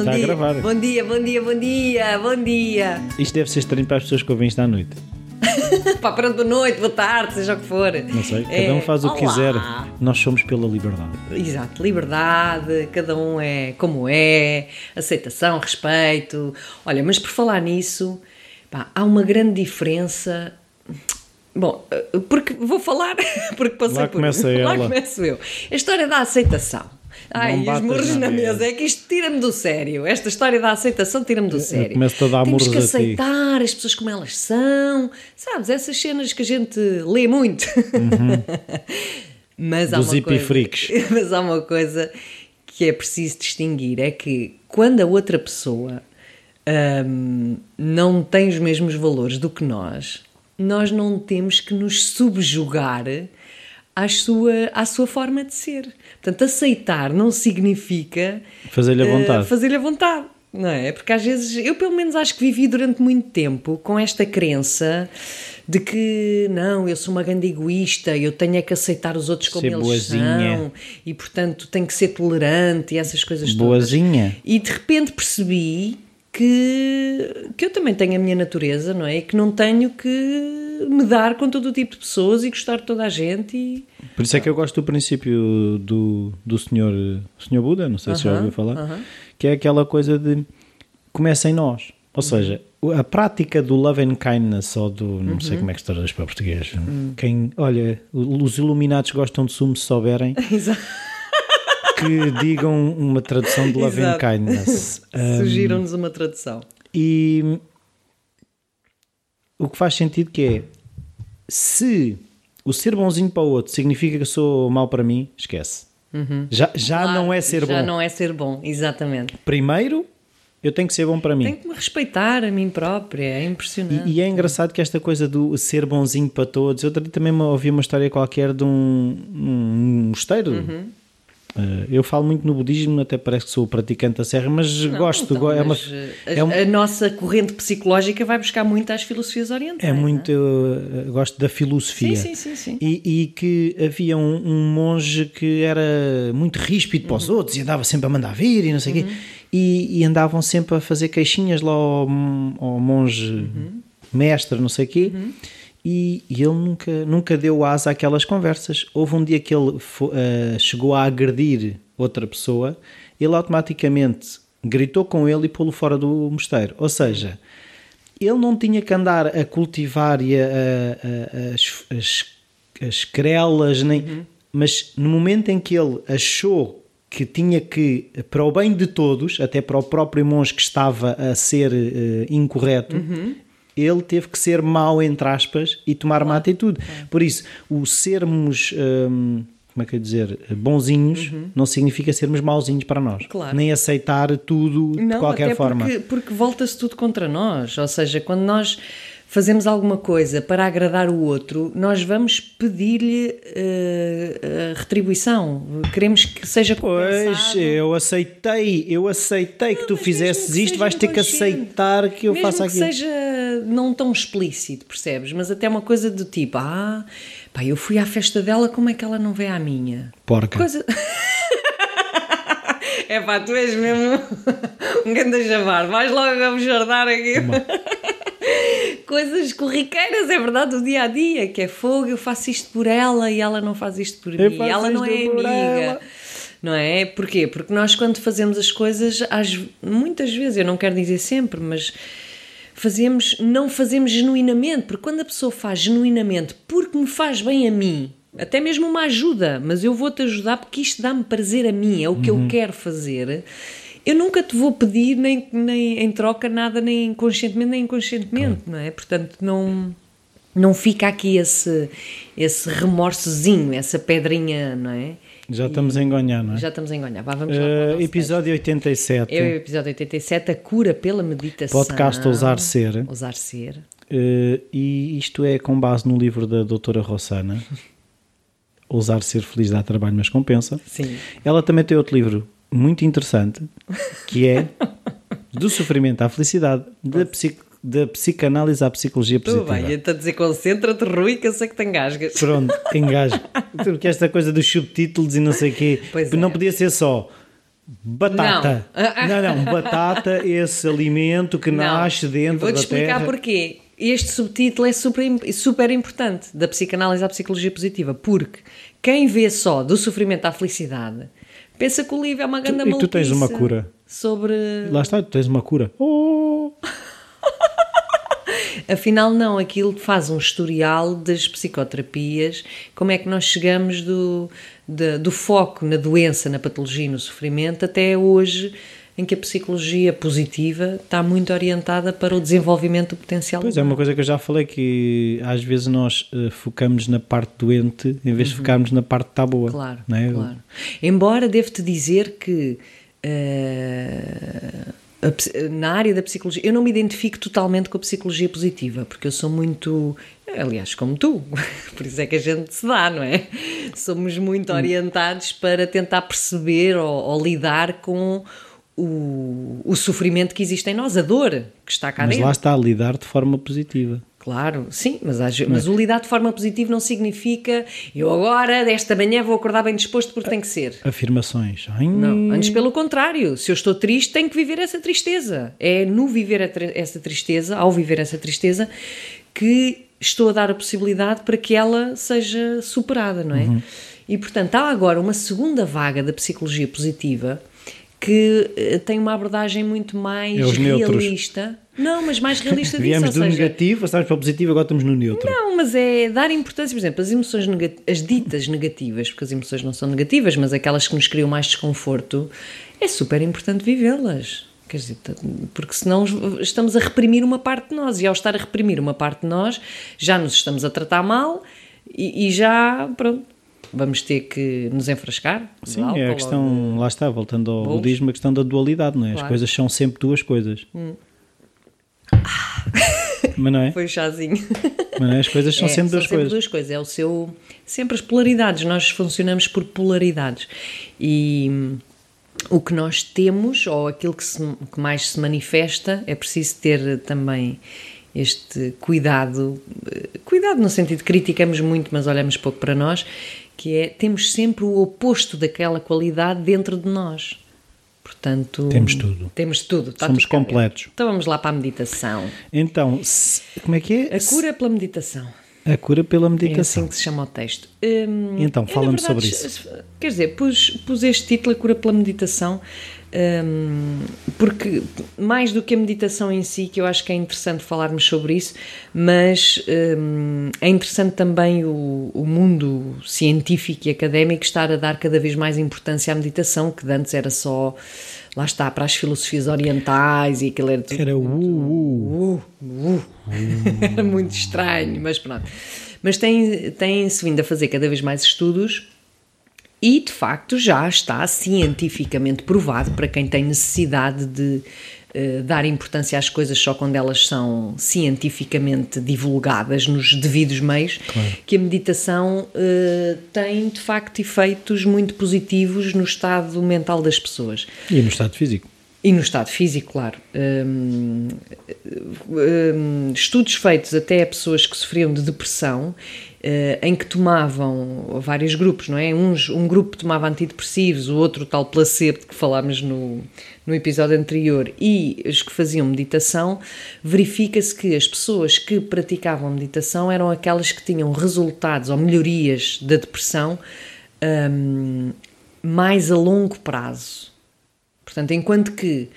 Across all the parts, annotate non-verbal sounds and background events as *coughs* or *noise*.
Isto está dia. a gravar. Bom dia, bom dia, bom dia, bom dia. Isto deve ser estranho para as pessoas que ouvem isto à noite. *laughs* Pá, pronto, boa noite, boa tarde, seja o que for. Não sei, cada É, um faz o que olá. quiser. Nós somos pela liberdade. Exato, liberdade, cada um é como é, aceitação, respeito. Olha, mas por falar nisso, pá, há uma grande diferença. Bom, eh, porque vou falar, *laughs* porque passei Lá por começa *laughs* Lá ela. começo eu. A história da aceitação. Ai, os murros na na mesa. mesa. É que isto tira-me do sério. Esta história da aceitação tira-me do sério. começo a dar Temos que aceitar as pessoas como elas são. Sabes, essas cenas que a gente lê muito. *laughs* Mas há uma coisa. *laughs* Mas há uma coisa que é preciso distinguir: é que quando a outra pessoa hum, não tem os mesmos valores do que nós, nós não temos que nos subjugar sua, à sua forma de ser. Portanto, aceitar não significa Fazer-lhe a eh, vontade. fazer-lhe a vontade. Não é? Porque às vezes, eu pelo menos acho que vivi durante muito tempo com esta crença de que não, eu sou uma grande egoísta, eu tenho é que aceitar os outros como Ser eles boazinha. são e portanto tenho que ser tolerante e essas coisas todas. Boazinha. E de repente percebi que, que eu também tenho a minha natureza, não é? E que não tenho que me dar com todo o tipo de pessoas e gostar de toda a gente e Por isso é que eu gosto do princípio do, do senhor, senhor Buda, não sei se já ouviu falar, aham. que é aquela coisa de começa em nós. Ou seja, a prática do love and kindness, ou do. não sei como é que se traduz para português. Quem, olha, os iluminados gostam de sumo se souberem. *laughs* que digam uma tradução de love and kindness. *laughs* Sugiram-nos uma tradução. e o que faz sentido que é se o ser bonzinho para o outro significa que eu sou mau para mim, esquece. Já, já Claro, não é ser já bom. não é ser bom, exatamente. Primeiro, eu tenho que ser bom para mim. Tenho que me respeitar a mim própria, é impressionante. E, e é engraçado que esta coisa do ser bonzinho para todos. Eu também ouvi uma história qualquer de um, um mosteiro. Uhum. Eh, eu falo muito no budismo, até parece que sou praticante da serra, mas gosto. Então, é, uma, eh, a, é, um- a nossa corrente psicológica vai buscar muito às filosofias orientais. é não muito. Eu, eh, gosto da filosofia. Sim, sim, sim, sim. E, e que havia um, um monge que era muito ríspido para os Uhum. outros e andava sempre a mandar vir e não sei o quê. E, e andavam sempre a fazer queixinhas lá ao, ao monge Uhum. mestre, não sei o quê. E, e ele nunca, nunca deu asa àquelas conversas. Houve um dia que ele eh, chegou a agredir outra pessoa, ele automaticamente gritou com ele e pô-lo fora do mosteiro. Ou seja, ele não tinha que andar a cultivar e a, a- a- as, as, as querelas, nem, mas no momento em que ele achou que tinha que, para o bem de todos, até para o próprio monge que estava a ser eh, incorreto, ele teve que ser mau, entre aspas, e tomar uma atitude. Por isso, o sermos. hum, como é que eu ia dizer? Bonzinhos não significa sermos mauzinhos para nós. Claro. Nem aceitar tudo de qualquer até forma. Porque, porque volta-se tudo contra nós. Ou seja, quando nós fazemos alguma coisa para agradar o outro, nós vamos pedir-lhe a retribuição. Queremos que seja Pois, compensado. eu aceitei, eu aceitei que tu fizesses que isto, vais ter que aceitar que eu Mesmo faça que aquilo. seja não tão explícito, percebes? Mas até uma coisa do tipo, ah, pá, eu fui à festa dela, como é que ela não vê à minha? Porca. Coisa... *laughs* é pá, tu és mesmo *laughs* um grande javar, vais logo a jardar aqui. *laughs* Coisas corriqueiras, é verdade, do dia a dia, que é fogo, eu faço isto por ela e ela não faz isto por Eu mim, ela não é por amiga. ela. Não é? Porquê? Porque nós, quando fazemos as coisas, às, muitas vezes, eu não quero dizer sempre, mas fazemos, não fazemos genuinamente, porque quando a pessoa faz genuinamente porque me faz bem a mim, até mesmo uma ajuda, mas eu vou-te ajudar porque isto dá-me prazer a mim, é o que eu quero fazer. Eu nunca te vou pedir nem, nem em troca nada, nem conscientemente nem inconscientemente, não é? Portanto, não, não fica aqui esse, esse remorsozinho, essa pedrinha, não é? Já estamos a enganhar, não é? Já estamos a enganar. Vá, vamos lá. nosso episódio 87. texto. É o episódio 87, a cura pela meditação. Podcast Ousar Ser. Ousar ser. Eh, e isto é com base no livro da doutora Rossana. *laughs* Ousar ser feliz dá trabalho, mas compensa. Sim. Ela também tem outro livro muito interessante, que é Do Sofrimento à Felicidade, da, psic- da psicanálise à psicologia Tudo positiva. bem, eu estou a dizer concentra-te, Rui, que eu sei que te engasgas. Pronto, *laughs* engajo. Porque esta coisa dos subtítulos e não sei o quê, Pois é. não podia ser só Batata. Não, não, *laughs* batata, esse alimento que Não. nasce dentro Vou-te da explicar terra. porquê. Este subtítulo é super, super importante da psicanálise à psicologia positiva, porque quem vê só do sofrimento à felicidade pensa que o livro é uma grande e tu tens uma maluquice cura. Sobre. Lá está, tu tens uma cura. Oh! *laughs* Afinal, não, aquilo faz um historial das psicoterapias, como é que nós chegamos do, de- do foco na doença, na patologia e no sofrimento, até hoje, em que a psicologia positiva está muito orientada para o desenvolvimento do potencial Pois é, uma coisa que eu já falei que às vezes nós eh, focamos na parte doente em vez de focarmos na parte que está boa. Uhum. Claro, é? claro. Embora devo-te dizer que eh, a na área da psicologia, eu não me identifico totalmente com a psicologia positiva, porque eu sou muito, aliás, como tu, *laughs* por isso é que a gente se dá, não é? Somos Hum. muito orientados para tentar perceber ou, ou lidar com o, o sofrimento que existe em nós, a dor que está cá Mas dentro. lá está a lidar de forma positiva. Claro, sim, mas, às- mas o lidar de forma positiva não significa eu agora, desta manhã, vou acordar bem disposto porque tem que ser. Afirmações. Ai, Não, antes pelo contrário, se eu estou triste, tenho que viver essa tristeza. É no viver essa tristeza, ao viver essa tristeza, que estou a dar a possibilidade para que ela seja superada, não é? Uhum. E portanto, há agora uma segunda vaga da psicologia positiva que eh, tem uma abordagem muito mais É neutros. realista. Não, mas mais realista disso, Viemos do seja, negativo, estamos para o positivo, agora estamos no neutro. não, mas é dar importância, por exemplo, as emoções as ditas negativas, porque as emoções não são negativas, mas aquelas que nos criam mais desconforto, é super importante vivê-las. Quer dizer, porque senão estamos a reprimir uma parte de nós, e ao estar a reprimir uma parte de nós, já nos estamos a tratar mal e, e já, pronto, vamos ter que nos enfrascar. Sim, álcool é a questão, lá está, voltando ao Bolos. budismo, a questão da dualidade, não é? As Claro. Hum. coisas são sempre duas coisas. *laughs* Mas não é? Foi o chazinho. Mas não é? As coisas são É, sempre duas coisas. duas coisas. É o seu. Sempre as polaridades. Nós funcionamos por polaridades. E hum, o que nós temos, ou aquilo que, se- que mais se manifesta, é preciso ter também este cuidado. eh, Cuidado no sentido de criticamos muito, mas olhamos pouco para nós, que é temos sempre o oposto daquela qualidade dentro de nós. Portanto, Temos tudo. Temos tudo. está Somos tudo completos. Então vamos lá para a meditação. Então, se- como é que é? A cura pela meditação. A cura pela É meditação. assim que se chama o texto. Hum, Então, fala-me sobre isso. Quer dizer, pus, pus este título, A Cura pela Meditação, hum, porque mais do que a meditação em si, que eu acho que é interessante falarmos sobre isso, mas hum, é interessante também o, o mundo científico e académico estar a dar cada vez mais importância à meditação, que antes era só, lá está, para as filosofias orientais e aquilo era tudo Era uh, uh. Uh, uh. Era *laughs* muito estranho, mas pronto. Mas tem- tem-se vindo a fazer cada vez mais estudos e de facto já está cientificamente provado para quem tem necessidade de eh, dar importância às coisas só quando elas são cientificamente divulgadas nos devidos meios, que a meditação eh, tem de facto efeitos muito positivos no estado mental das pessoas. E no estado físico. E no estado físico, claro. Hum, hum, estudos feitos até a pessoas que sofriam de depressão, em que tomavam vários grupos, não é? Uns, um grupo tomava antidepressivos, o outro tal placebo que falámos no, no episódio anterior, e os que faziam meditação, verifica-se que as pessoas que praticavam meditação eram aquelas que tinham resultados ou melhorias da depressão hum, mais a longo prazo. Portanto, enquanto que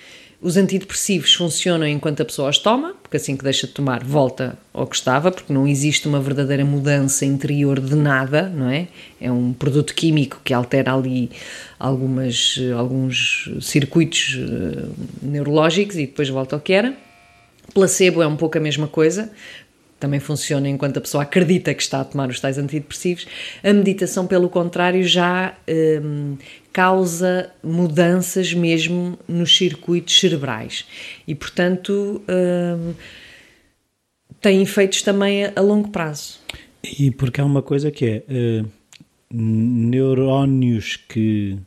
os antidepressivos funcionam enquanto a pessoa os toma, porque assim que deixa de tomar volta ao que estava, porque não existe uma verdadeira mudança interior de nada, não é? É um produto químico que altera ali algumas, alguns circuitos eh, neurológicos e depois volta ao que era. Placebo é um pouco a mesma coisa, também funciona enquanto a pessoa acredita que está a tomar os tais antidepressivos. A meditação, pelo contrário, já hum, causa mudanças mesmo nos circuitos cerebrais e, portanto, hum, tem efeitos também a, a longo prazo. E porque há uma coisa que é eh, neurónios que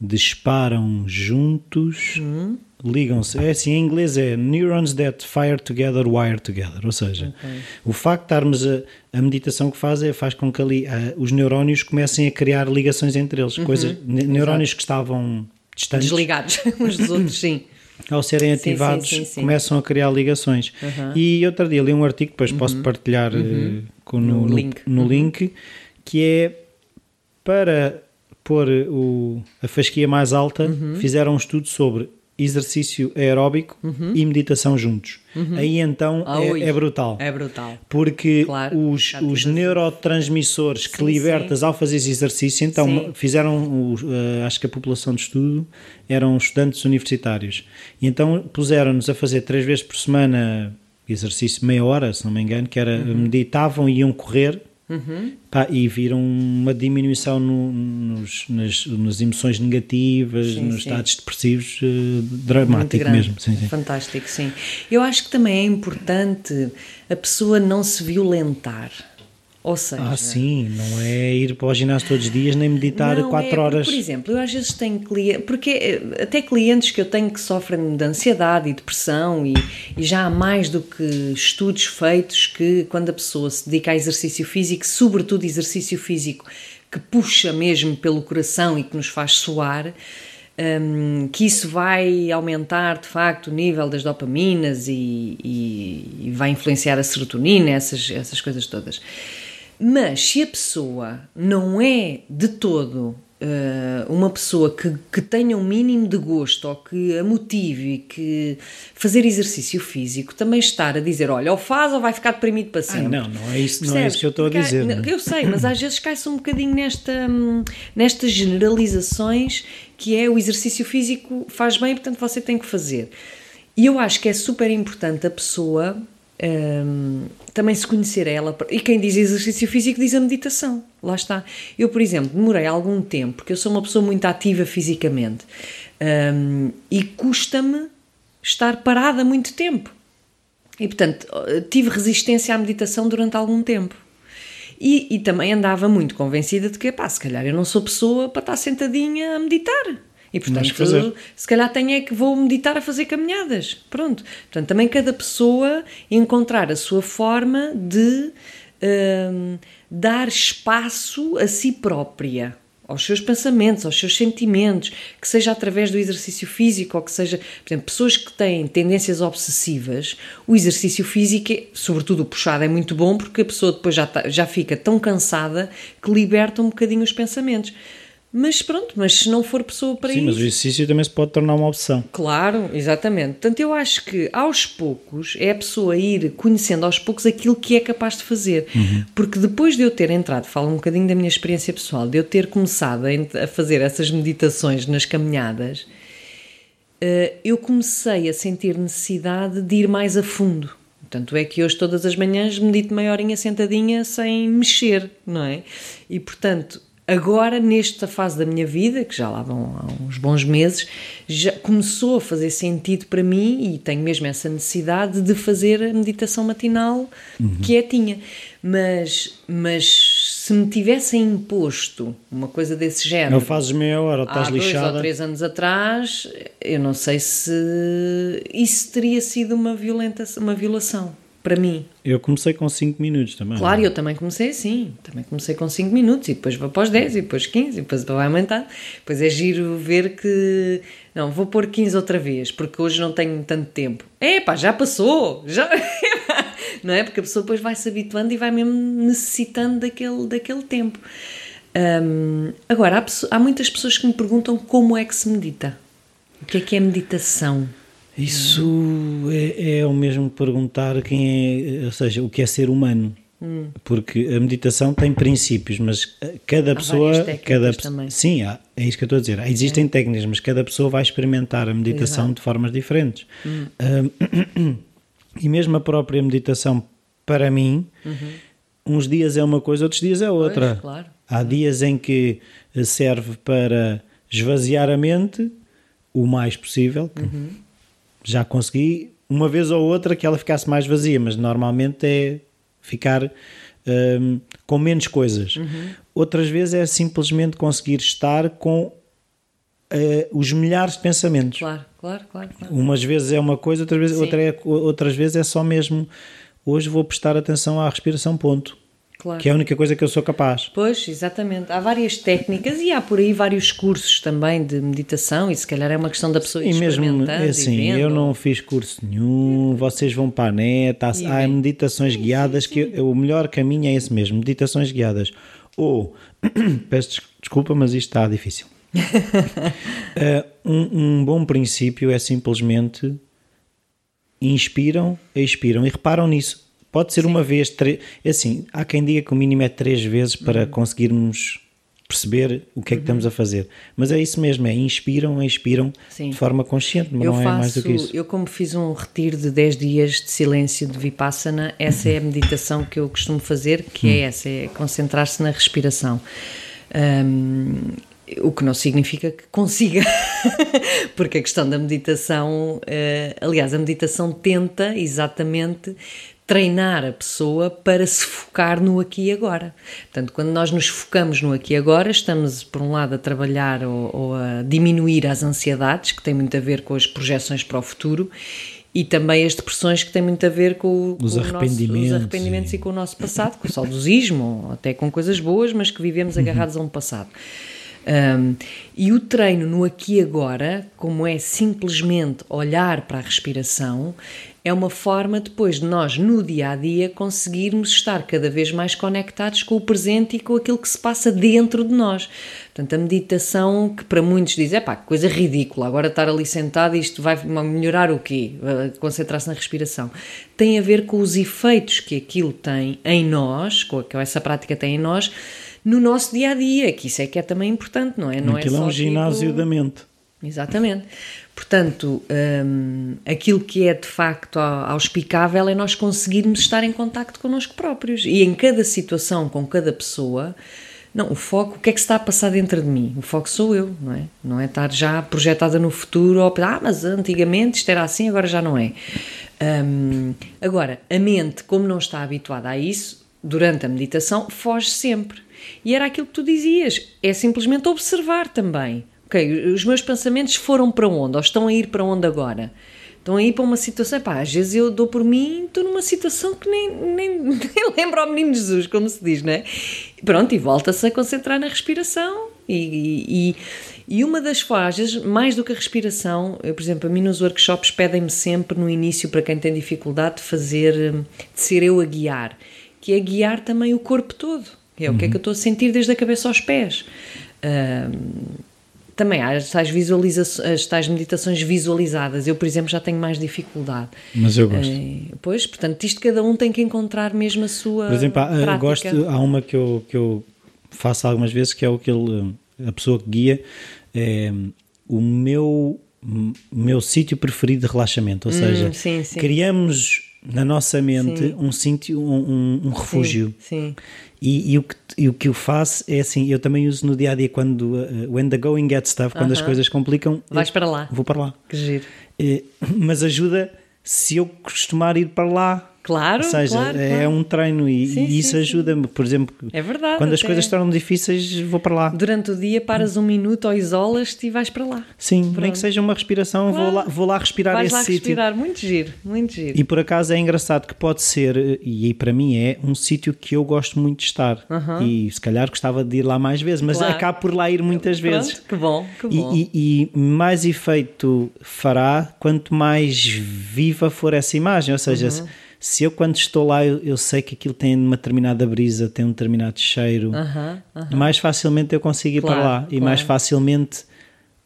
disparam juntos Hum. Ligam-se. É assim, em inglês é neurons that fire together, wire together. Ou seja, o facto de estarmos a, a meditação que faz é faz com que ali ah, os neurónios comecem a criar ligações entre eles. Coisas, ne- neurónios que estavam distantes. Desligados *laughs* uns dos outros, sim. Ao serem ativados, sim, sim, sim. começam a criar ligações. E outro dia li um artigo, depois posso partilhar eh, com, no, Uhum. No link. no link, que é para pôr o, a fasquia mais alta, Uhum. fizeram um estudo sobre exercício aeróbico e meditação juntos. Aí então Uhum. Ah, é, é brutal. É brutal. Porque Claro, os, os tive- neurotransmissores que Sim, libertas ao fazer esse exercício, então Sim. fizeram, eh, acho que a população de estudo eram estudantes universitários, e então puseram-nos a fazer três vezes por semana exercício, meia hora, se não me engano, que era Uhum. meditavam e iam correr. Pá, e viram uma diminuição no- nos, nas, nas emoções negativas, Sim, nos sim. estados depressivos, Muito dramático mesmo. Sim. Fantástico, sim. Eu acho que também é importante a pessoa não se violentar. Ou seja, Ah, sim, não é ir para o ginásio todos os dias nem meditar Não, 4 é, horas. Por exemplo, eu às vezes tenho clientes, porque eh, até clientes que eu tenho que sofrem de ansiedade e depressão, e, e já há mais do que estudos feitos que quando a pessoa se dedica a exercício físico, sobretudo exercício físico que puxa mesmo pelo coração e que nos faz suar. hum, que isso vai aumentar de facto o nível das dopaminas e, e- e vai influenciar a serotonina, essas, essas coisas todas. Mas se a pessoa não é de todo eh, uma pessoa que, que tenha um mínimo de gosto ou que a motive que fazer exercício físico também estar a dizer, olha, ou faz ou vai ficar deprimido para Ah, sempre. não, não é isso, não é isso que eu estou a dizer. não é? Eu sei, mas às vezes cai-se um bocadinho nesta, nestas generalizações que é o exercício físico faz bem, portanto você tem que fazer. E eu acho que é super importante a pessoa hum, também se conhecer ela. E quem diz exercício físico diz a meditação. Lá está. Eu, por exemplo, demorei algum tempo, porque eu sou uma pessoa muito ativa fisicamente, hum, e custa-me estar parada muito tempo. E, portanto, tive resistência à meditação durante algum tempo. E, e também andava muito convencida de que, pá, se calhar eu não sou pessoa para estar sentadinha a meditar. E, portanto, se calhar tenho é que vou meditar a fazer caminhadas. Pronto. Portanto, também cada pessoa encontrar a sua forma de hum, dar espaço a si própria aos seus pensamentos, aos seus sentimentos, que seja através do exercício físico ou que seja, por exemplo, pessoas que têm tendências obsessivas, o exercício físico, é- sobretudo o puxado, é muito bom porque a pessoa depois já, tá- já fica tão cansada que liberta um bocadinho os pensamentos. Mas pronto, mas se não for pessoa para Sim, isso. mas o exercício também se pode tornar uma opção. Claro, exatamente. Portanto, eu acho que aos poucos é a pessoa ir conhecendo aos poucos aquilo que é capaz de fazer. Porque depois de eu ter entrado, falo um bocadinho da minha experiência pessoal, de eu ter começado a fazer essas meditações nas caminhadas, eh, eu comecei a sentir necessidade de ir mais a fundo. Tanto é que hoje, todas as manhãs, medito meia horinha sentadinha sem mexer, não é? E portanto, agora, nesta fase da minha vida, que já lá vão há uns bons meses, já começou a fazer sentido para mim e tenho mesmo essa necessidade de fazer a meditação matinal quietinha. Mas, mas se me tivessem imposto uma coisa desse género Não fazes meia hora, estás há dois lixada. ou três anos atrás, eu não sei se isso teria sido uma, violenta, uma violação para mim. Eu comecei com 5 minutos também. Claro, eu também comecei assim, também comecei com 5 minutos e depois vou para os 10 e depois 15 e depois vai aumentar. Depois é giro ver que, não, vou pôr 15 outra vez porque hoje não tenho tanto tempo. É pá, já passou, já... *laughs* não é? Porque a pessoa depois vai se habituando e vai mesmo necessitando daquele, daquele tempo. Hum, agora, há, há muitas pessoas que me perguntam como é que se medita. O que é que é meditação? Isso é, é o mesmo perguntar quem é, ou seja, o que é ser humano. Porque a meditação tem princípios, mas eh, cada pessoa. várias técnicas cada, pe- também. Sim, há- é isso que eu estou a dizer. Há- Existem técnicas, mas cada pessoa vai experimentar a meditação Exato. de formas diferentes. Ah, *clears throat* e mesmo a própria meditação, para mim, uns dias é uma coisa, outros dias é outra. claro. Há dias em que serve para esvaziar a mente o mais possível. que Já consegui uma vez ou outra que ela ficasse mais vazia, mas normalmente é ficar hum, com menos coisas. Outras vezes é simplesmente conseguir estar com eh, os milhares de pensamentos. Claro, claro, claro. claro. Umas vezes é uma coisa, outras vezes, outra é- outras vezes é só mesmo hoje vou prestar atenção à respiração, ponto. Claro. que é a única coisa que eu sou capaz. Pois, exatamente. Há várias técnicas e há por aí vários cursos também de meditação e se calhar é uma questão da pessoa E mesmo é e assim, vendo. eu não fiz curso nenhum, vocês vão para a net, há, E há meditações guiadas que o melhor caminho é esse mesmo, meditações guiadas. Ou, *coughs* peço des- desculpa, mas isto está difícil. *laughs* Eh, um, um bom princípio é simplesmente inspiram, expiram e reparam nisso. Pode ser uma vez, três, assim, há quem diga que o mínimo é três vezes para Uhum. conseguirmos perceber o que é que estamos a fazer. Mas é isso mesmo, é inspiram, expiram Sim. de forma consciente, mas Eu não é mais do faço, que isso. eu como fiz um retiro de 10 dias de silêncio de Vipassana, essa é a meditação que eu costumo fazer, que Hum. é essa, é concentrar-se na respiração. Hum, o que não significa que consiga, *laughs* porque a questão da meditação, eh, aliás, a meditação tenta exatamente treinar a pessoa para se focar no aqui e agora. Portanto, quando nós nos focamos no aqui e agora, estamos, por um lado, a trabalhar ou, ou a diminuir as ansiedades, que tem muito a ver com as projeções para o futuro, e também as depressões, que têm muito a ver com, Os com o nosso- arrependimentos os arrependimentos e- e com o nosso passado, com o saudosismo, até com coisas boas, mas que vivemos agarrados a um passado. Um, e o treino no aqui e agora, como é simplesmente olhar para a respiração, é uma forma depois de nós, no dia a dia, conseguirmos estar cada vez mais conectados com o presente e com aquilo que se passa dentro de nós. Portanto, a meditação, que para muitos dizem, é pá, coisa ridícula, agora estar ali sentado, isto vai melhorar o quê? Uh, Concentrar-se na respiração. Tem a ver com os efeitos que aquilo tem em nós, com essa prática tem em nós, no nosso dia a dia, que isso é que é também importante, não é? Não Aquilo é só um ginásio tipo- da mente. Exatamente. Portanto, hum, aquilo que é de facto au- auspicável é nós conseguirmos estar em contacto connosco próprios. E em cada situação, com cada pessoa, não, o foco, o que é que se está a passar dentro de mim? O foco sou eu, não é? Não é estar já projetada no futuro, ou, ah, mas antigamente isto era assim, agora já não é. Hum, agora, a mente, como não está habituada a isso, durante a meditação, foge sempre. E era aquilo que tu dizias, é simplesmente observar também. Ok, os meus pensamentos foram para onde? Ou estão a ir para onde agora? Estão a ir para uma situação, pá, às vezes eu dou por mim, estou numa situação que nem, nem, *laughs* nem lembro ao menino Jesus, como se diz, não é? Pronto, e volta-se a concentrar na respiração. E, e, e uma das fases, mais do que a respiração, eu, por exemplo, a mim nos workshops pedem-me sempre no início, para quem tem dificuldade, de fazer, de ser eu a guiar, que é guiar também o corpo todo. Que é o que é que eu estou a sentir desde a cabeça aos pés. Também há as tais, visualiza- as tais meditações visualizadas. Eu, por exemplo, já tenho mais dificuldade. Mas eu gosto. Eh, pois, portanto, isto cada um tem que encontrar mesmo a sua Por exemplo, há, prática. gosto, há uma que eu, que eu faço algumas vezes que é aquele, a pessoa que guia é, o meu, o meu sítio preferido de relaxamento. Ou seja, Hum, sim, sim. criamos na nossa mente Sim. um sítio, um, um- refúgio. Sim, sim. E, e o que, e o que eu faço é assim, eu também uso no dia a dia quando uh, when the going gets tough, quando as Aham. coisas complicam, Vais para lá. Vou para lá. Que giro. Eh, Mas ajuda se eu costumar ir para lá. Claro, Ou seja, claro, é claro. um treino e, Sim, e isso ajuda-me. Por exemplo, É verdade, quando as coisas tornam difíceis, vou para lá. Durante o dia paras um minuto ou isolas-te e vais para lá. Sim, nem Pronto. que seja uma respiração, vou, Claro. lá, vou lá respirar Vais esse lá sítio. respirar. Muito giro, muito giro. E por acaso é engraçado que pode ser, e para mim é, um sítio que eu gosto muito de estar. E se calhar gostava de ir lá mais vezes, mas Claro. acabo por lá ir muitas vezes. Pronto, que bom, que bom. E, e- e mais efeito fará quanto mais viva for essa imagem. Ou seja, Uhum. Se, eu quando estou lá eu, eu sei que aquilo tem uma determinada brisa, tem um determinado cheiro, Aham, aham. mais facilmente eu consigo ir Claro, para lá. E claro. mais facilmente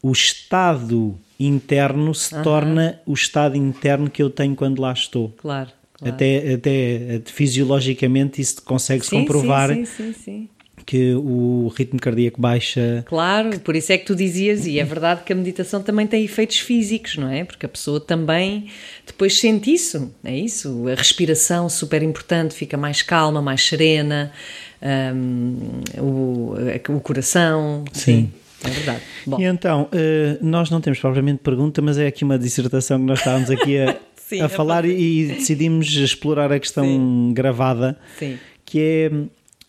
o estado interno se torna o estado interno que eu tenho quando lá estou. Claro, claro. Até, até fisiologicamente isso consegue-se comprovar sim, sim, sim. Que o ritmo cardíaco baixa. Claro, por isso é que tu dizias, e é verdade que a meditação também tem efeitos físicos, não é? Porque a pessoa também depois sente isso, é isso. A respiração super importante, fica mais calma, mais serena, hum, o, o coração, sim. É verdade. Bom, E então, eh, nós não temos propriamente pergunta, mas é aqui uma dissertação que nós estávamos aqui a, *laughs* Sim, a a falar e decidimos explorar a questão gravada, sim. que é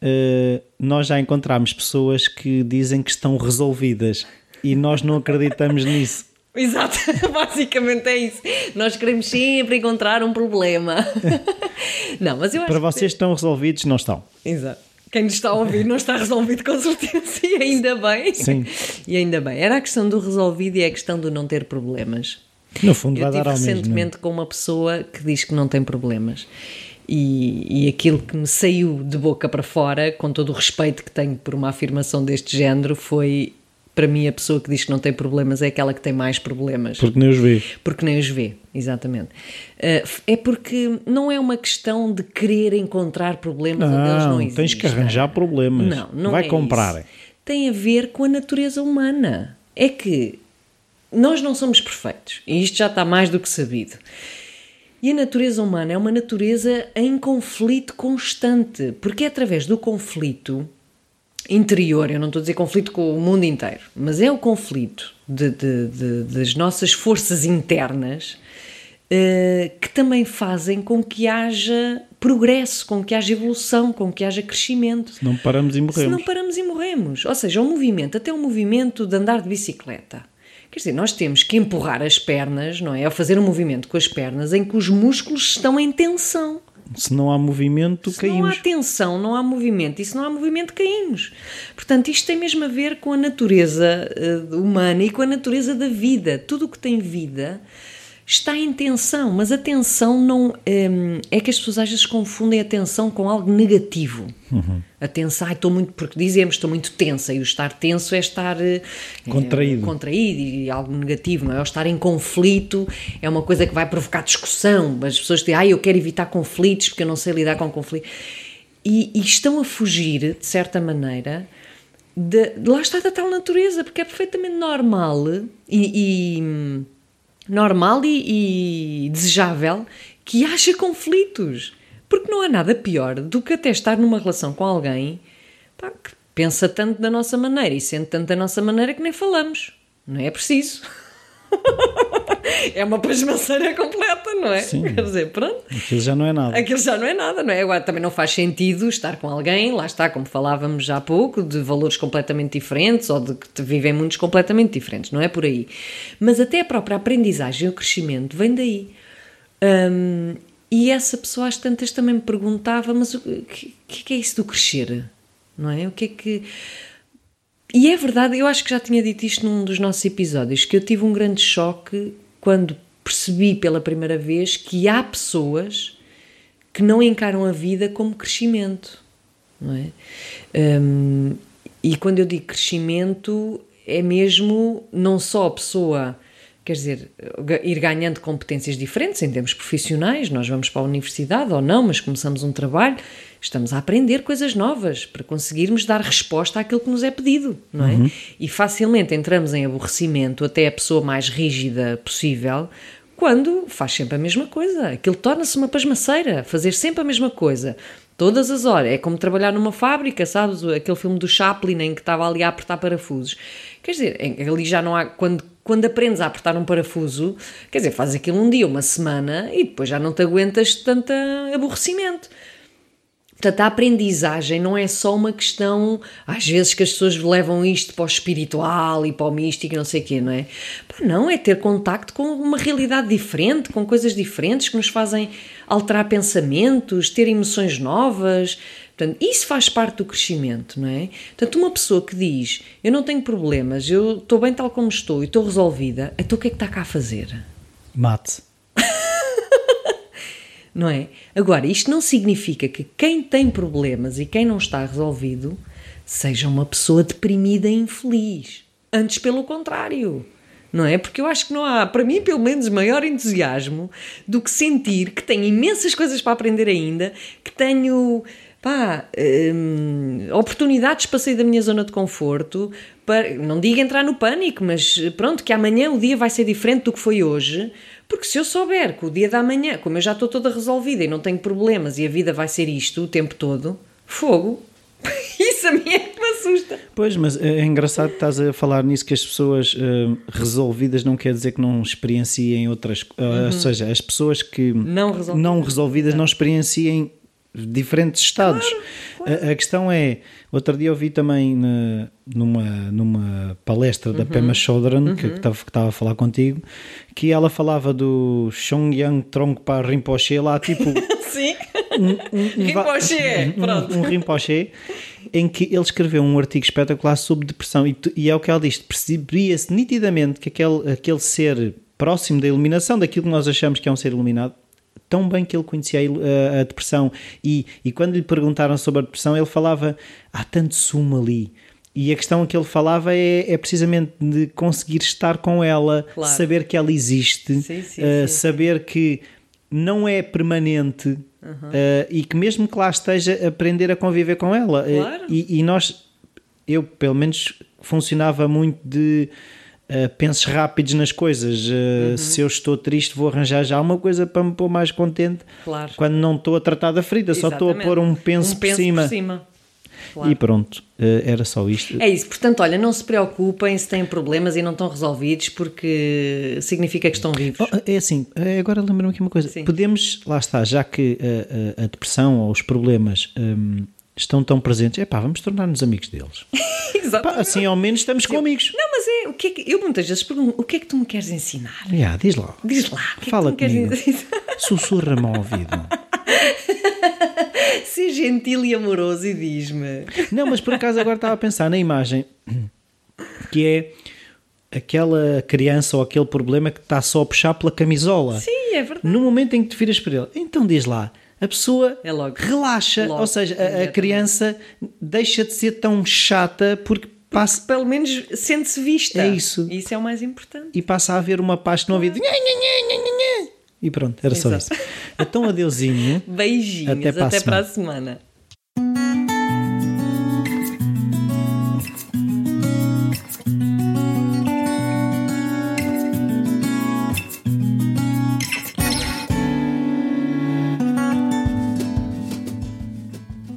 eh, nós já encontramos pessoas que dizem que estão resolvidas e nós não acreditamos *laughs* nisso. Exato, *laughs* basicamente é isso. Nós queremos sempre encontrar um problema. *laughs* não, mas eu acho Para vocês que estão resolvidos, não estão. Exato. Quem nos está a ouvir não está resolvido com certeza e ainda bem. Sim. E ainda bem. Era a questão do resolvido e é a questão do não ter problemas. No fundo, Eu vai dar ao mesmo. recentemente com uma pessoa que diz que não tem problemas. E, e aquilo que me saiu de boca para fora, com todo o respeito que tenho por uma afirmação deste género, foi para mim a pessoa que diz que não tem problemas é aquela que tem mais problemas. Porque nem os vê. Porque nem os vê, exatamente. Uh, é porque não é uma questão de querer encontrar problemas onde eles não Não, existem. tens que arranjar problemas. Não, não Vai é comprar. isso. Tem a ver com a natureza humana. É que nós não somos perfeitos e isto já está mais do que sabido. E a natureza humana é uma natureza em conflito constante, porque é através do conflito interior, eu não estou a dizer conflito com o mundo inteiro, mas é o conflito de- de- de- das nossas forças internas eh, que também fazem com que haja progresso, com que haja evolução, com que haja crescimento. Não paramos e Se morremos. não paramos e morremos. Ou seja, o movimento, até o movimento de andar de bicicleta. Quer dizer, nós temos que empurrar as pernas, não é? Ou fazer um movimento com as pernas em que os músculos estão em tensão. Se não há movimento, Se não há caímos. tensão, não há movimento. E se não há movimento, caímos. Portanto, isto tem mesmo a ver com a natureza eh, humana e com a natureza da vida. Tudo o que tem vida está em tensão, mas a tensão não. hum, é que as pessoas às vezes confundem a tensão com algo negativo. A tensão, ai, estou muito. Porque dizemos, estou muito tensa, e o estar tenso é estar. eh, Contraído. eh, contraído e algo negativo, não é? O estar em conflito é uma coisa que vai provocar discussão. As pessoas dizem, ai, eu quero evitar conflitos porque eu não sei lidar com conflitos. E, e estão a fugir, de certa maneira, de, de lá está da tal natureza, porque é perfeitamente normal e, e- normal e, e desejável que haja conflitos. Porque não há nada pior do que até estar numa relação com alguém pá, que pensa tanto da nossa maneira e sente tanto da nossa maneira que nem falamos. Não é preciso. *laughs* é uma pasmaceira completa, não é? Sim. Quer dizer, pronto. Aquilo já não é nada. Aquilo já não é nada, não é? Agora também não faz sentido estar com alguém, lá está, como falávamos já há pouco, de valores completamente diferentes ou de que vivem mundos completamente diferentes, não é por aí. Mas até a própria aprendizagem e o crescimento vem daí. Hum, e essa pessoa às tantas também me perguntava, mas o que, que que é isso do crescer? Não é? O que é que. E é verdade, eu acho que já tinha dito isto num dos nossos episódios, que eu tive um grande choque quando percebi pela primeira vez que há pessoas que não encaram a vida como crescimento, não é? Hum, e quando eu digo crescimento, é mesmo não só a pessoa, quer dizer, ir ganhando competências diferentes em termos profissionais, nós vamos para a universidade ou não, mas começamos um trabalho, estamos a aprender coisas novas para conseguirmos dar resposta àquilo que nos é pedido, não é? E facilmente entramos em aborrecimento, até a pessoa mais rígida possível, quando faz sempre a mesma coisa. Aquilo torna-se uma pasmaceira, fazer sempre a mesma coisa. Todas as horas. É como trabalhar numa fábrica, sabes? Aquele filme do Chaplin em que estava ali a apertar parafusos. Quer dizer, ali já não há. Quando, quando aprendes a apertar um parafuso, quer dizer, fazes aquilo um dia, uma semana e depois já não te aguentas de tanto aborrecimento. Portanto, a aprendizagem não é só uma questão, às vezes que as pessoas levam isto para o espiritual e para o místico e não sei o quê, não é? Pá, não, é ter contacto com uma realidade diferente, com coisas diferentes que nos fazem alterar pensamentos, ter emoções novas. Portanto, isso faz parte do crescimento, não é? Portanto, uma pessoa que diz, eu não tenho problemas, eu estou bem tal como estou e estou resolvida, então o que é que está cá a fazer? Mate. *laughs* não é? Agora, isto não significa que quem tem problemas e quem não está resolvido seja uma pessoa deprimida e infeliz. Antes, pelo contrário. Não é? Porque eu acho que não há, para mim, pelo menos, maior entusiasmo do que sentir que tenho imensas coisas para aprender ainda, que tenho pá, hum, oportunidades para sair da minha zona de conforto, para, não digo entrar no pânico, mas pronto, que amanhã o dia vai ser diferente do que foi hoje, porque se eu souber que o dia da manhã, como eu já estou toda resolvida e não tenho problemas e a vida vai ser isto o tempo todo, fogo, *laughs* isso a mim é que me assusta. Pois, mas é engraçado que estás a falar nisso que as pessoas eh, resolvidas não quer dizer que não experienciem outras eh, Ou seja, as pessoas que Não resolvidas. não resolvidas não experienciem diferentes estados. A, a questão é, outro dia eu vi também na- numa, numa palestra da Pema Chodron, que estava que estava a falar contigo, que ela falava do Shongyang Trongpa Rinpoche lá, tipo *laughs* Sim. um, va- Rinpoche, pronto. um, um Rinpoche, em que ele escreveu um artigo espetacular sobre depressão. E, e é o que ela diz: percebia-se nitidamente que aquele, aquele ser próximo da iluminação, daquilo que nós achamos que é um ser iluminado, tão bem que ele conhecia a, il- a- a depressão. E, e quando lhe perguntaram sobre a depressão, ele falava: há tanto sumo ali. E a questão que ele falava é, é precisamente de conseguir estar com ela, Claro. saber que ela existe, Sim, sim, eh, sim. saber que não é permanente eh, e que mesmo que lá esteja aprender a conviver com ela Eh, Claro. e, e nós eu pelo menos funcionava muito de eh, pensos rápidos nas coisas Eh, Uhum. se eu estou triste vou arranjar já uma coisa para me pôr mais contente Claro. quando não estou a tratar da ferida só estou a Exatamente. pôr um penso, um por penso cima por cima. Claro. e pronto eh, era só isto É isso, portanto, olha, não se preocupem se têm problemas e não estão resolvidos, porque significa que estão vivos. Oh, É assim, agora lembro-me aqui uma coisa. Sim. Podemos, lá está, já que a, a depressão ou os problemas hum, estão tão presentes, é pá, vamos tornar-nos amigos deles. *laughs* Pá, Exatamente. assim ao menos estamos com amigos. Não, mas é, o que é que, eu muitas vezes pergunto, o que é que tu me queres ensinar? Já, diz lá. Diz lá, o que Fala é que tu me comigo. *laughs* Sussurra-me ao ouvido. *laughs* Ser gentil e amoroso e diz-me. Não, mas por acaso agora estava a pensar na imagem que é aquela criança ou aquele problema que está só a puxar pela camisola. Sim, é verdade. No momento em que te viras para ele, então diz lá, a pessoa É logo. relaxa, Logo, ou seja, a- a, criança deixa de ser tão chata porque passa Pelo menos sente-se vista. É isso. Isso é o mais importante. e passa a haver uma paz no ouvido. E pronto, era só Exato. isso. Então, adeusinho. *laughs* Beijinhos. Até para a Até para a semana. semana.